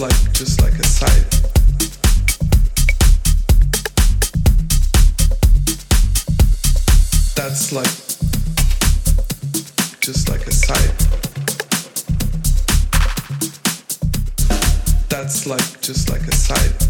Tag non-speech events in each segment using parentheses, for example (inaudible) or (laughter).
like just like a sight. That's like just like a sight. That's like just like a sight.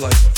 like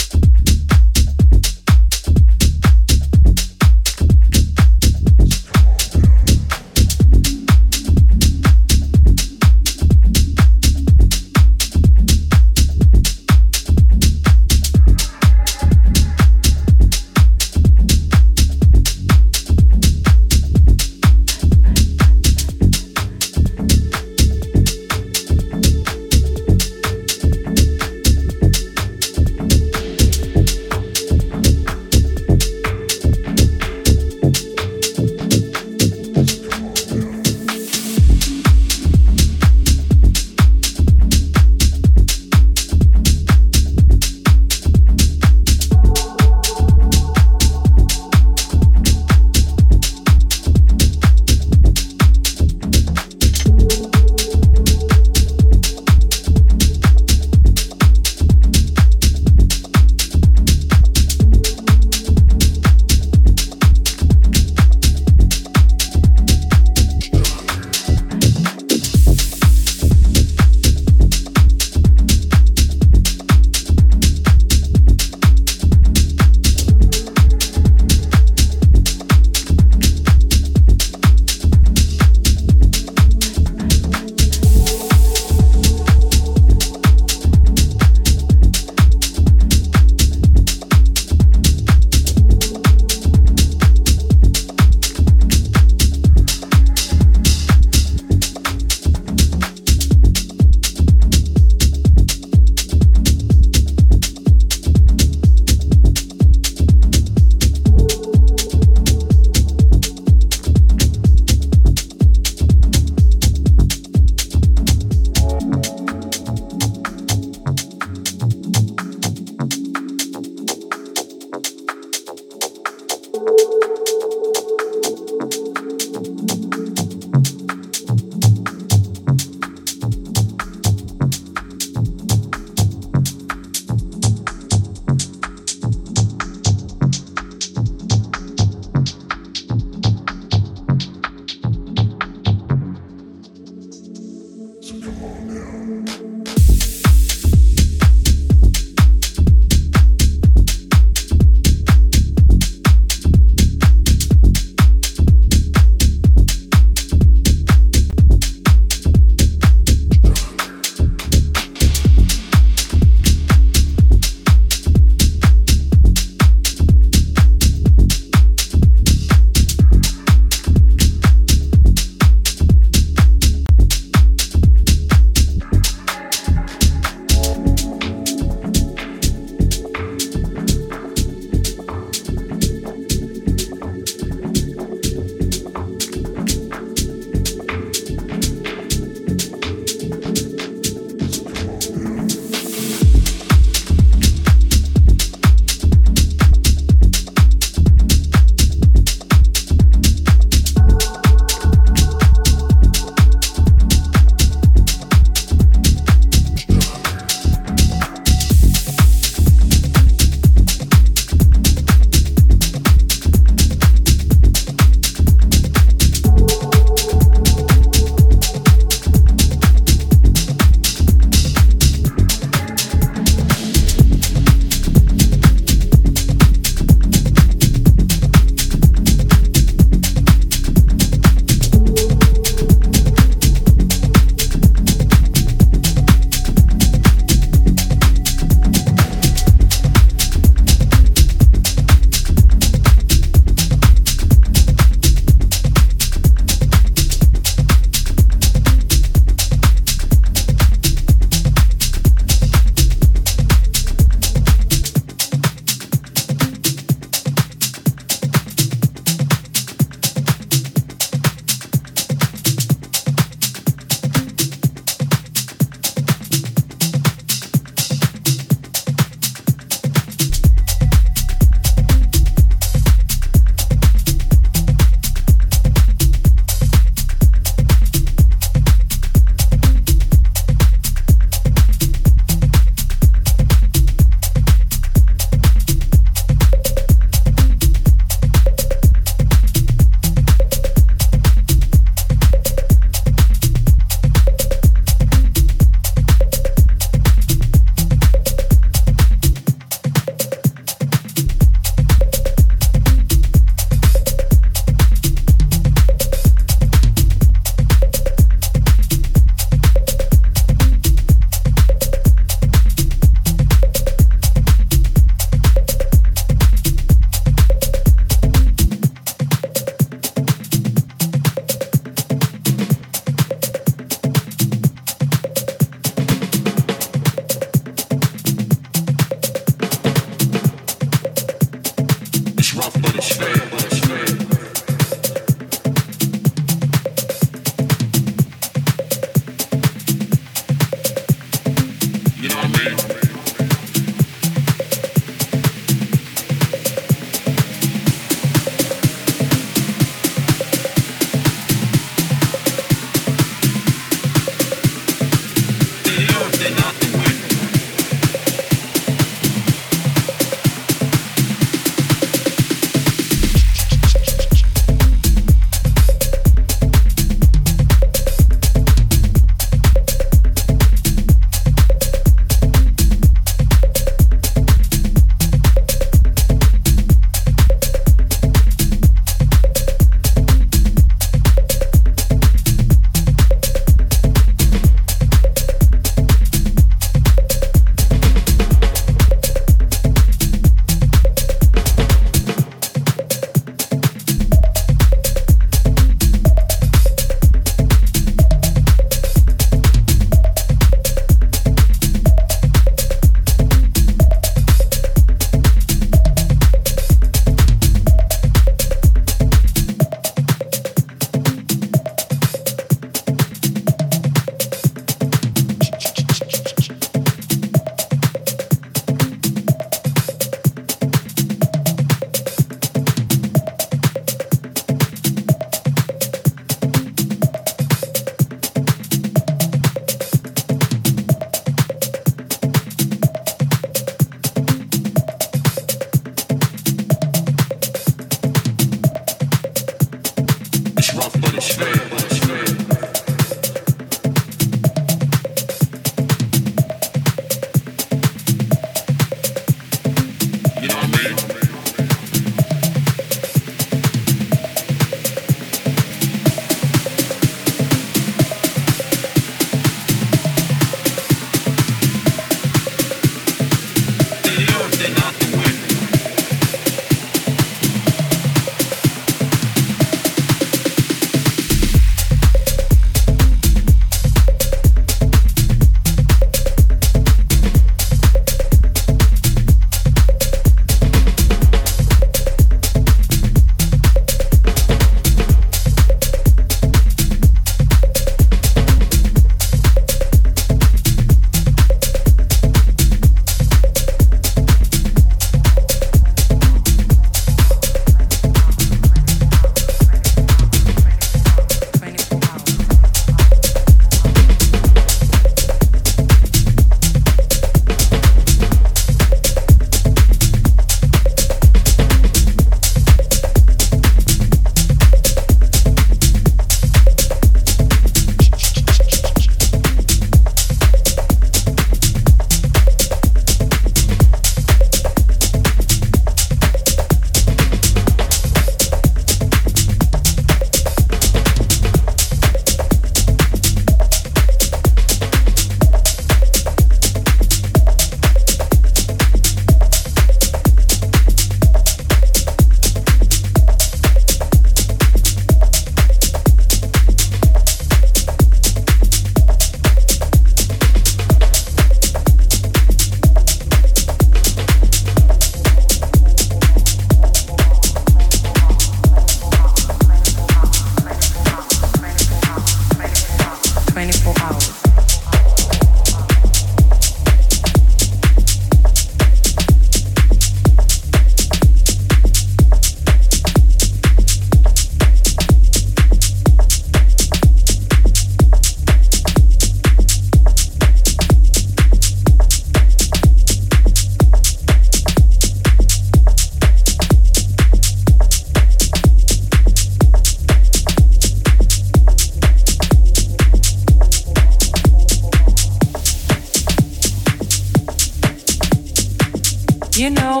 You know,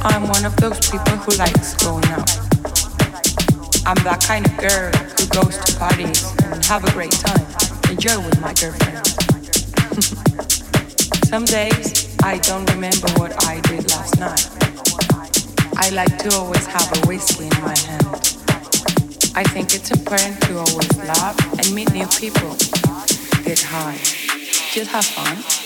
I'm one of those people who likes going out. I'm that kind of girl who goes to parties and have a great time, enjoy with my girlfriend. (laughs) Some days I don't remember what I did last night. I like to always have a whiskey in my hand. I think it's important to always laugh and meet new people, get high, just have fun.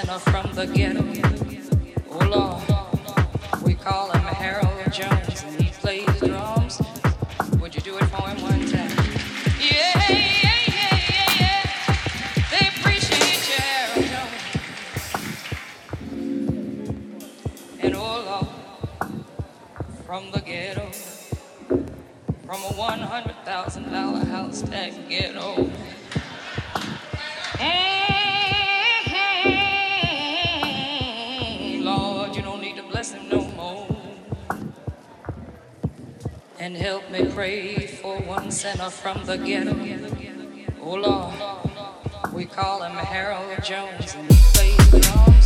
sinner from the ghetto. Oh Lord, we call him Harold Jones, and he plays drums. Would you do it for him one time? Yeah, yeah, yeah, yeah, yeah. They appreciate Harold Jones. And Ol' Ol From the ghetto, from a $100,000 house that ghetto. and help me pray for one sinner from the ghetto. Oh Lord, we call him Harold Jones and he's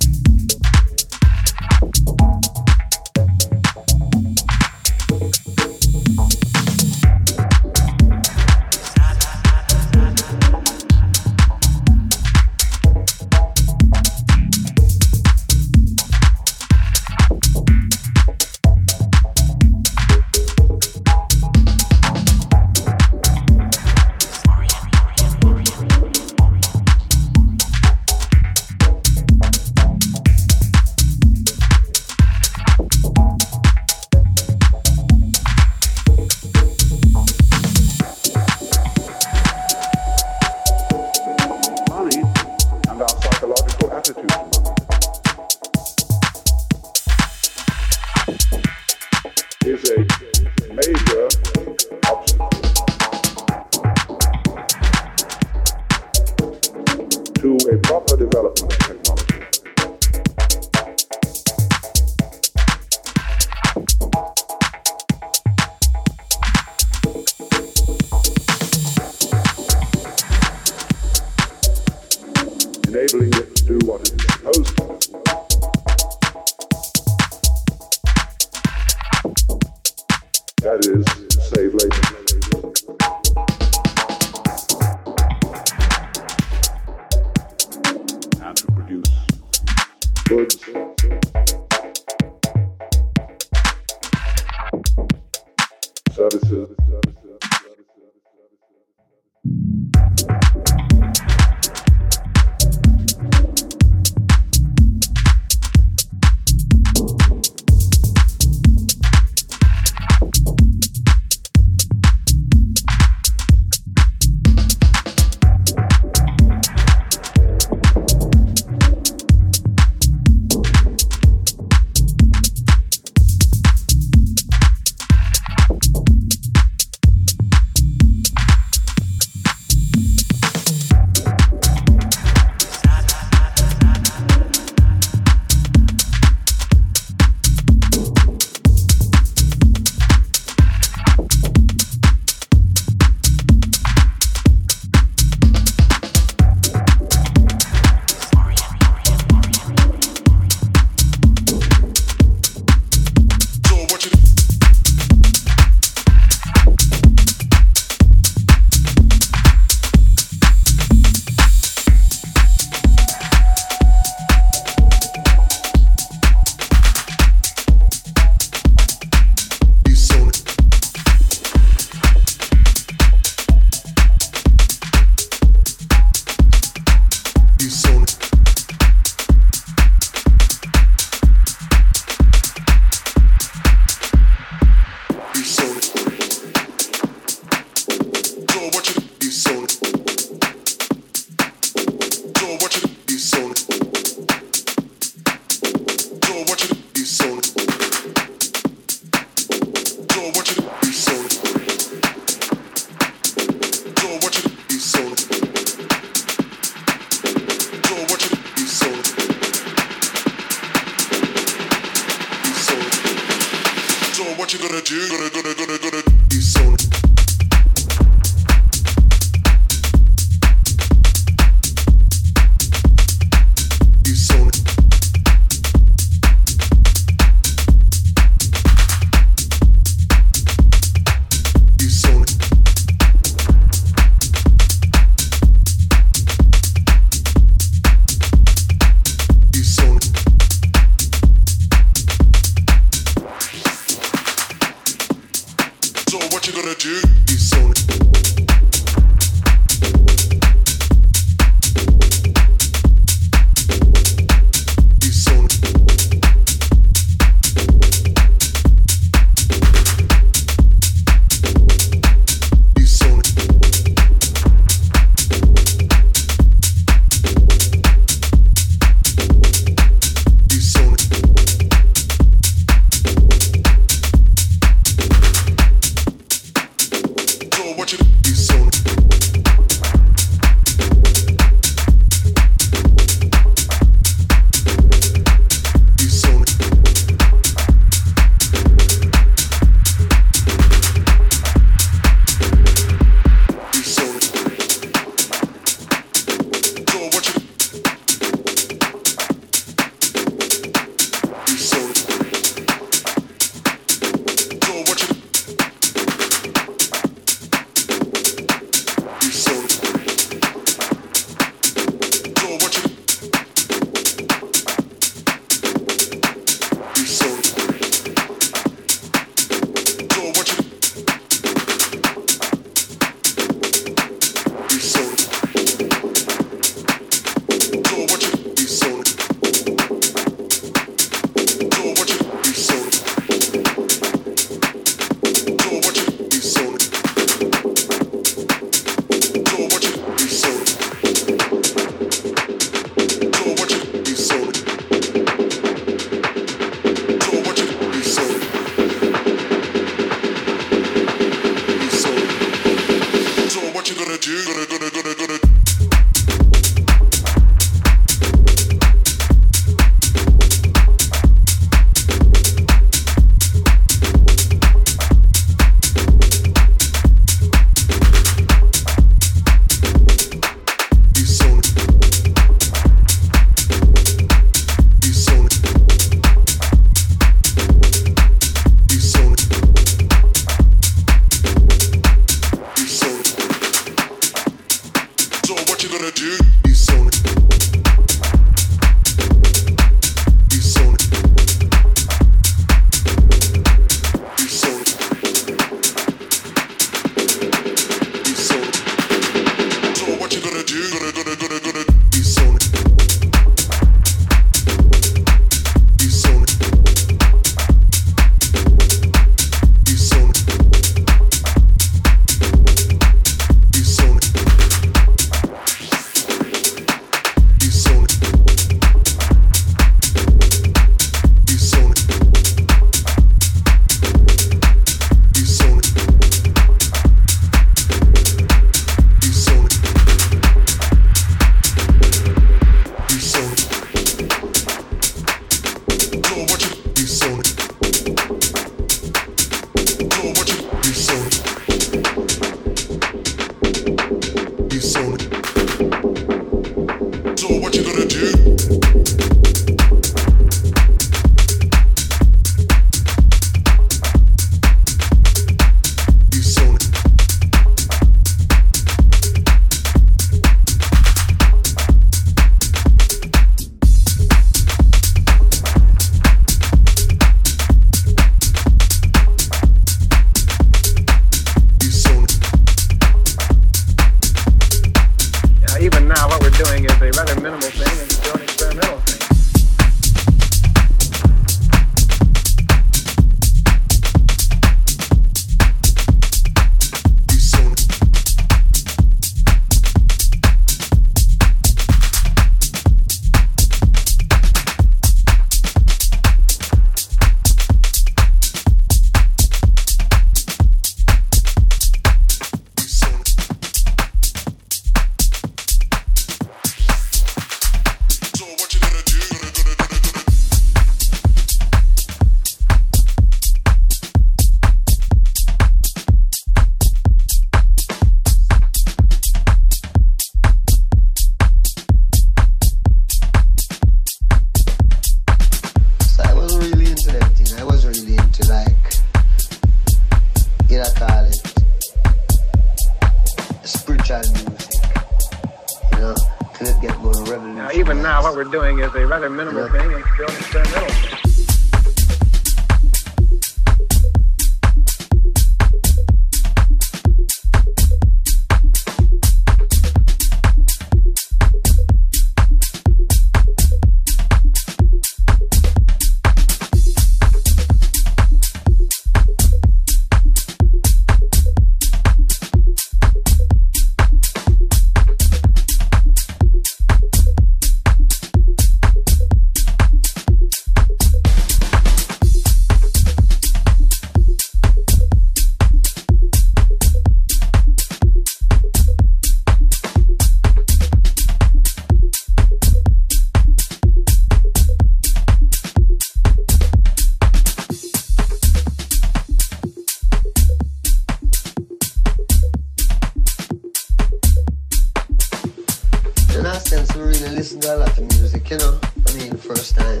That sense, we really listen to a lot of music, you know. I mean, first time.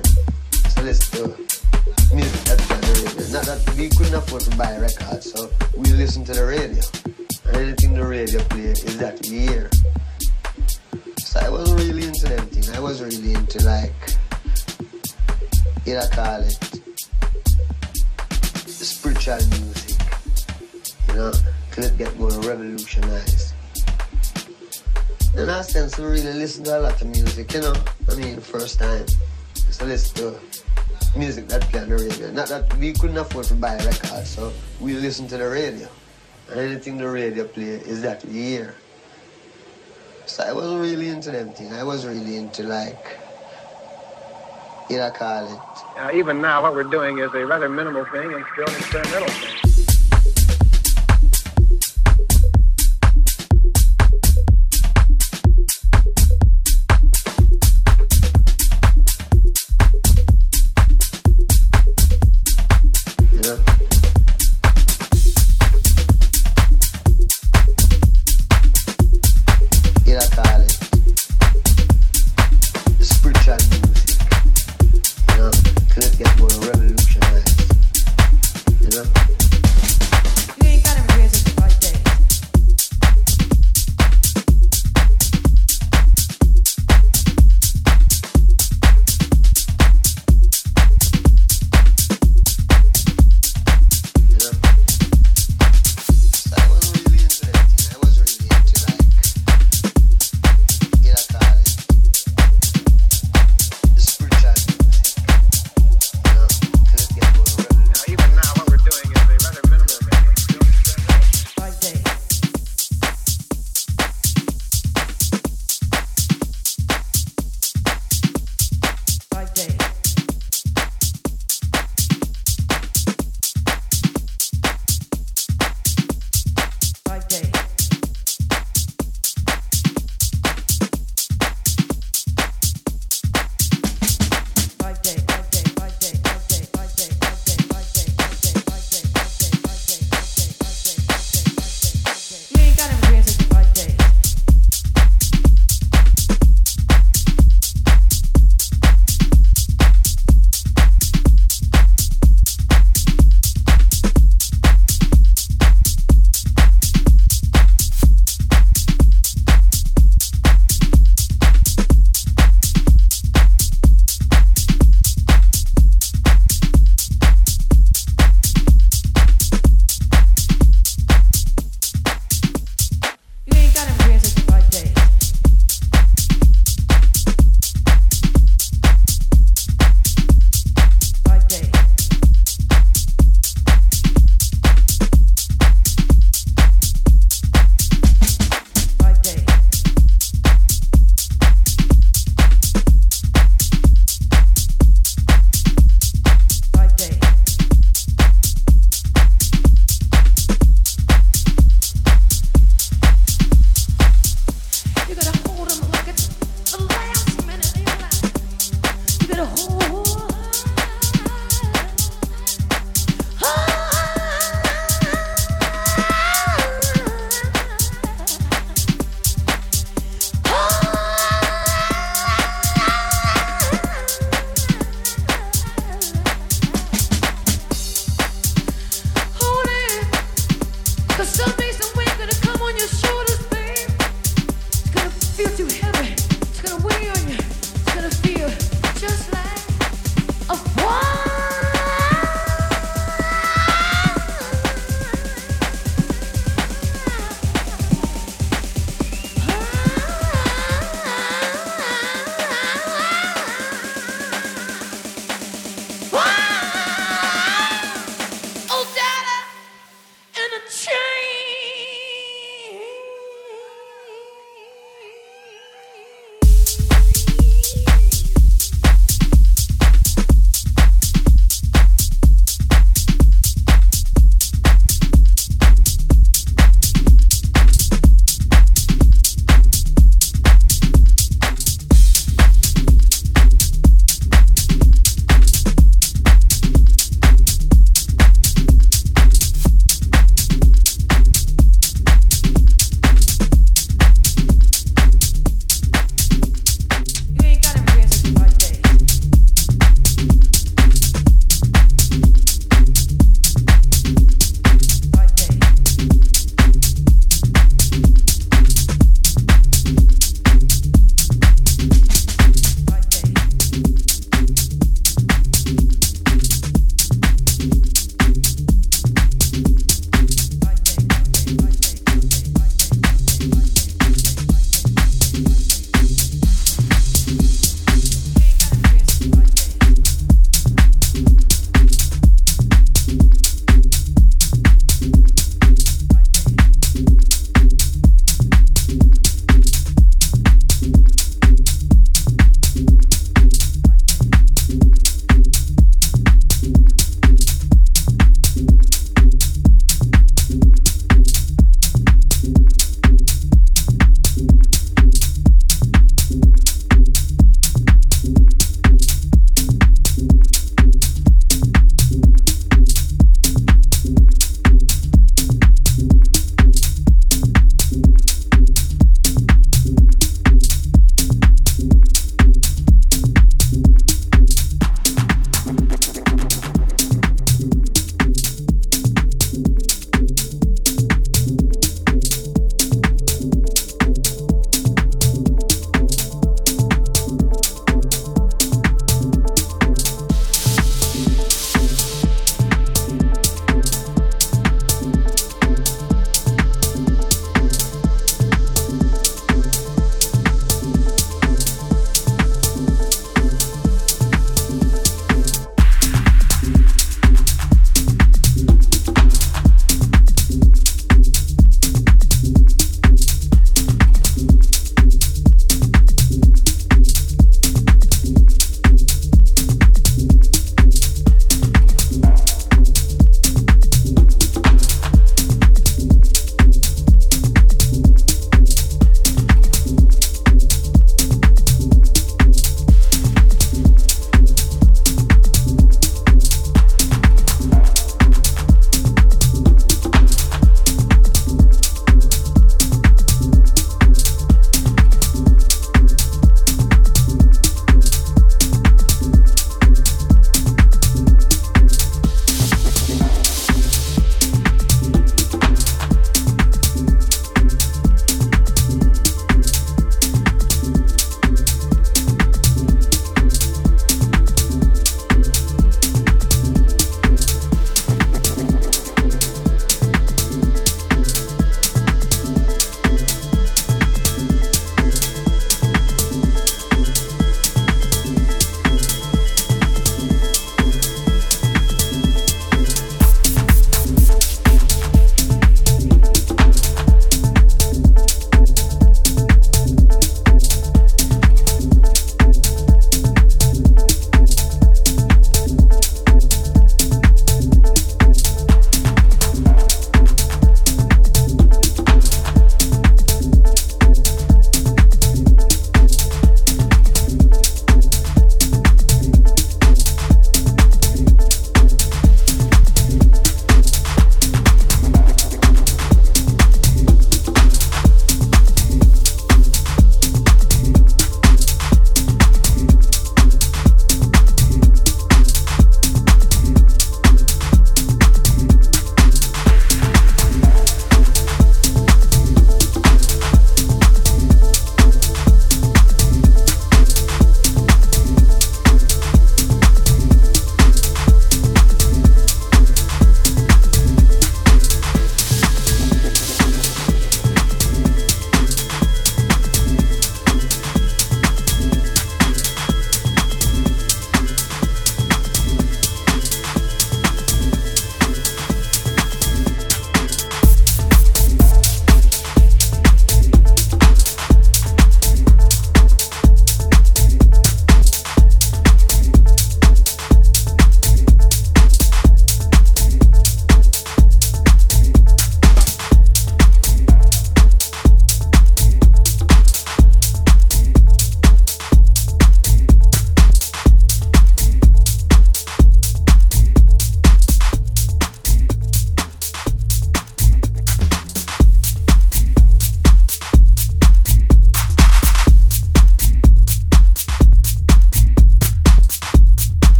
So listen to music that's the radio. Not that we couldn't afford to buy records, so we listen to the radio. And anything the radio play is that we hear. So I wasn't really into them thing. I was really into like, you know, call it spiritual music. You know, till it get more revolutionized. In that sense, we really listen to a lot of music, you know. I mean, first time. So listen to music that play on the radio. Not that we couldn't afford to buy records, so we listen to the radio. And anything the radio play is that we hear. So I wasn't really into them. I was really into like, you know, call it Now, even now, what we're doing is a rather minimal thing and still an experimental thing.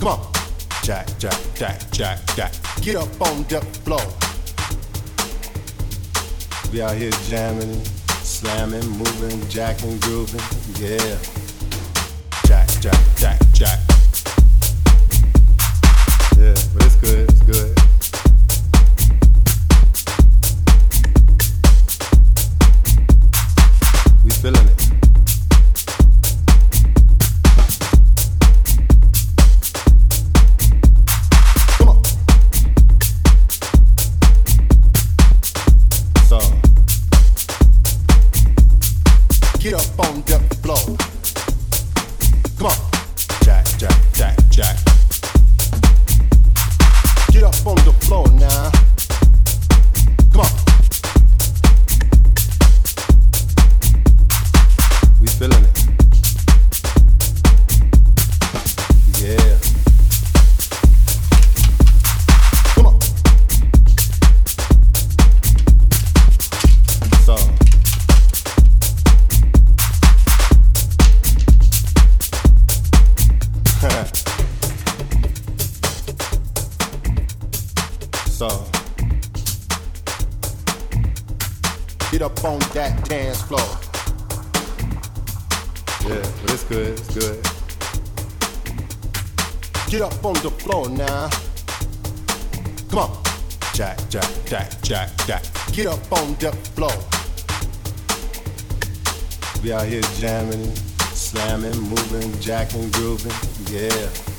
Come on. Jack, jack, jack, jack, jack. Get up on the floor. We out here jamming, slamming, moving, jacking, grooving. Yeah. Jack, jack, jack, jack. Yeah, but it's good, it's good. here jamming, slamming, moving, jacking, grooving, yeah.